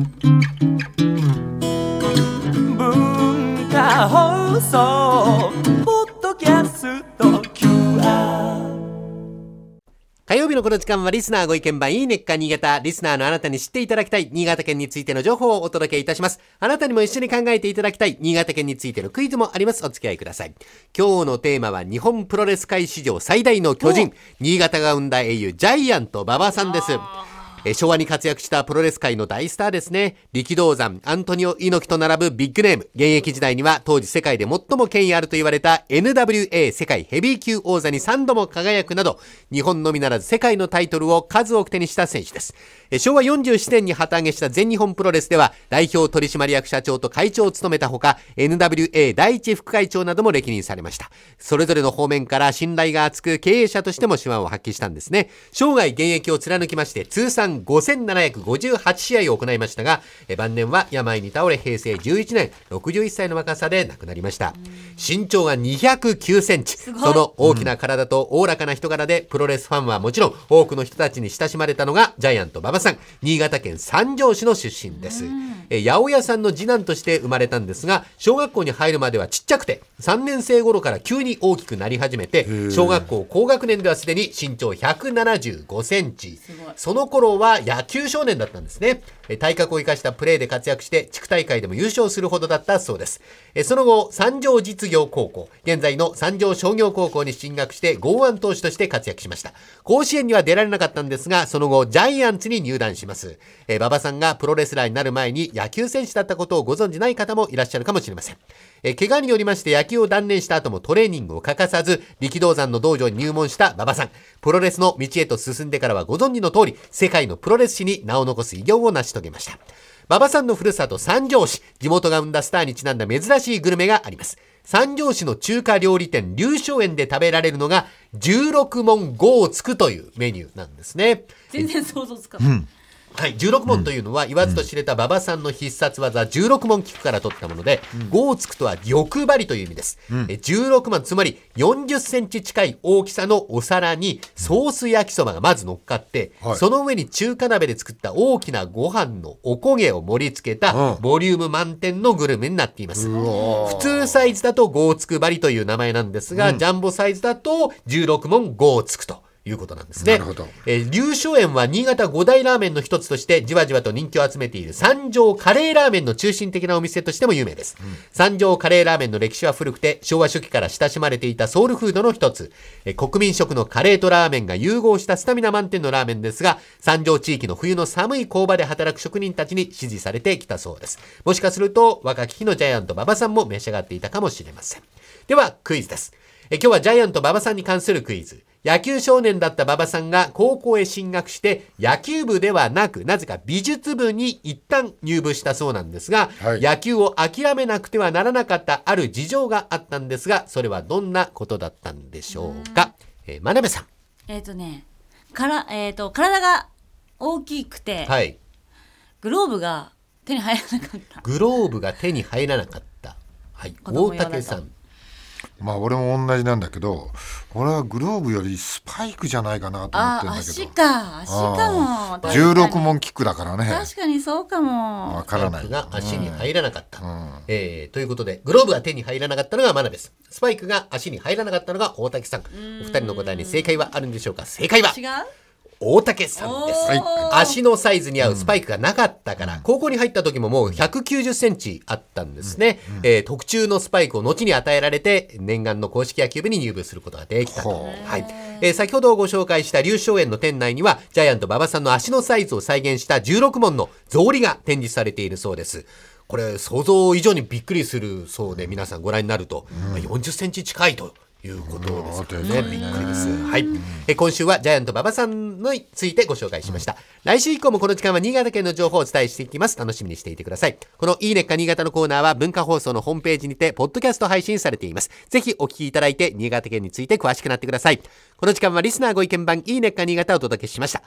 文化放送ポッドキャスト QR 火曜日のこの時間はリスナーご意見番いいねっか新潟。リスナーのあなたに知っていただきたい新潟県についての情報をお届けいたします。あなたにも一緒に考えていただきたい新潟県についてのクイズもあります。お付き合いください。今日のテーマは日本プロレス界史上最大の巨人、新潟が生んだ英雄ジャイアント馬場さんです。え昭和に活躍したプロレス界の大スターですね。力道山、アントニオ猪木と並ぶビッグネーム。現役時代には当時世界で最も権威あると言われた NWA 世界ヘビー級王座に3度も輝くなど、日本のみならず世界のタイトルを数多く手にした選手です。え昭和47年に旗揚げした全日本プロレスでは、代表取締役社長と会長を務めたほか、NWA 第一副会長なども歴任されました。それぞれの方面から信頼が厚く、経営者としても手腕を発揮したんですね。生涯現役を貫きまして、通算5758試合を行いましたが、晩年は病に倒れ、平成11年、61歳の若さで亡くなりました。身長が209センチ。その大きな体とおおらかな人柄で、プロレスファンはもちろん、多くの人たちに親しまれたのが、ジャイアント馬場さん。新潟県三条市の出身です。え八百屋さんの次男として生まれたんですが、小学校に入るまではちっちゃくて、3年生頃から急に大きくなり始めて、小学校高学年ではすでに身長175センチ。その頃は野球少年だったんですね。え体格を生かしたプレーで活躍して、地区大会でも優勝するほどだったそうです。えその後、三条実業高校、現在の三条商業高校に進学して、剛腕投手として活躍しました。甲子園には出られなかったんですが、その後、ジャイアンツに入団します。え馬場さんがプロレスラーになる前に野球選手だったことをご存じない方もいらっしゃるかもしれません。え怪我によりまして野球を断念した後もトレーニングを欠かさず、力道山の道場に入門した馬場さん。プロレスの道へと進んでからはご存知の通り、世界のプロレス史に名を残す偉業を成し遂げました。馬場さんのふるさと三条市、地元が生んだスターにちなんだ珍しいグルメがあります。三条市の中華料理店、龍翔園で食べられるのが、16問5をつくというメニューなんですね。全然想像つかない。はい、16問というのは、言わずと知れた馬場さんの必殺技、16問聞くから取ったもので、5をつくとは欲張りという意味です。え16問、つまり40センチ近い大きさのお皿にソース焼きそばがまず乗っかって、はい。その上に中華鍋で作った大きなご飯のおこげを盛り付けたうん。ボリューム満点のグルメになっています。普通サイズだと5つくばりという名前なんですが、ジャンボサイズだと16問5つくということなんですね。なるほどえー、龍翔園は新潟五大ラーメンの一つとしてじわじわと人気を集めている三条カレーラーメンの中心的なお店としても有名です。三条カレーラーメンの歴史は古くて昭和初期から親しまれていたソウルフードの一つ、えー国民食のカレーとラーメンが融合したスタミナ満点のラーメンですが、三条地域の冬の寒い工場で働く職人たちに支持されてきたそうです。もしかすると若き日のジャイアント馬場さんも召し上がっていたかもしれません。ではクイズです。え今日はジャイアント馬場さんに関するクイズ。野球少年だった馬場さんが高校へ進学して野球部ではなくなぜか美術部に一旦入部したそうなんですが、はい。野球を諦めなくてはならなかったある事情があったんですがそれはどんなことだったんでしょうか、えー、真鍋さん。えっ、とね、から、えっ、と、体が大きくて、はい。グローブが手に入らなかった。グローブが手に入らなかった。はい。大竹さんまあ俺も同じなんだけど俺はグローブよりスパイクじゃないかなと思ってんだけ足どか、足かも。確かに。16問キックだからね。確かにそうかも。わ。からない。が足に入らなかった、ん。えーということでグローブが手に入らなかったのが真鍋ですスパイクが足に入らなかったのが大竹さん。お二人の答えに正解はあるんでしょうか？正解は。違う？大竹さんです、足のサイズに合うスパイクがなかったから、高校に入った時ももう190センチあったんですね、えー特注のスパイクを後に与えられて念願の公式野球部に入部することができたと、ほはい。えー先ほどご紹介した龍翔園の店内にはジャイアント馬場さんの足のサイズを再現した16問の草履が展示されているそうです。これ想像以上にびっくりするそうで皆さんご覧になると、まあ40センチ近いということですからね、びっくりです。はい。え今週はジャイアント馬場さんについてご紹介しました。来週以降もこの時間は新潟県の情報をお伝えしていきます。楽しみにしていてください。このいいねっか新潟のコーナーは文化放送のホームページにて、ポッドキャスト配信されています。ぜひお聞きいただいて、新潟県について詳しくなってください。この時間はリスナーご意見番いいねっか新潟をお届けしました。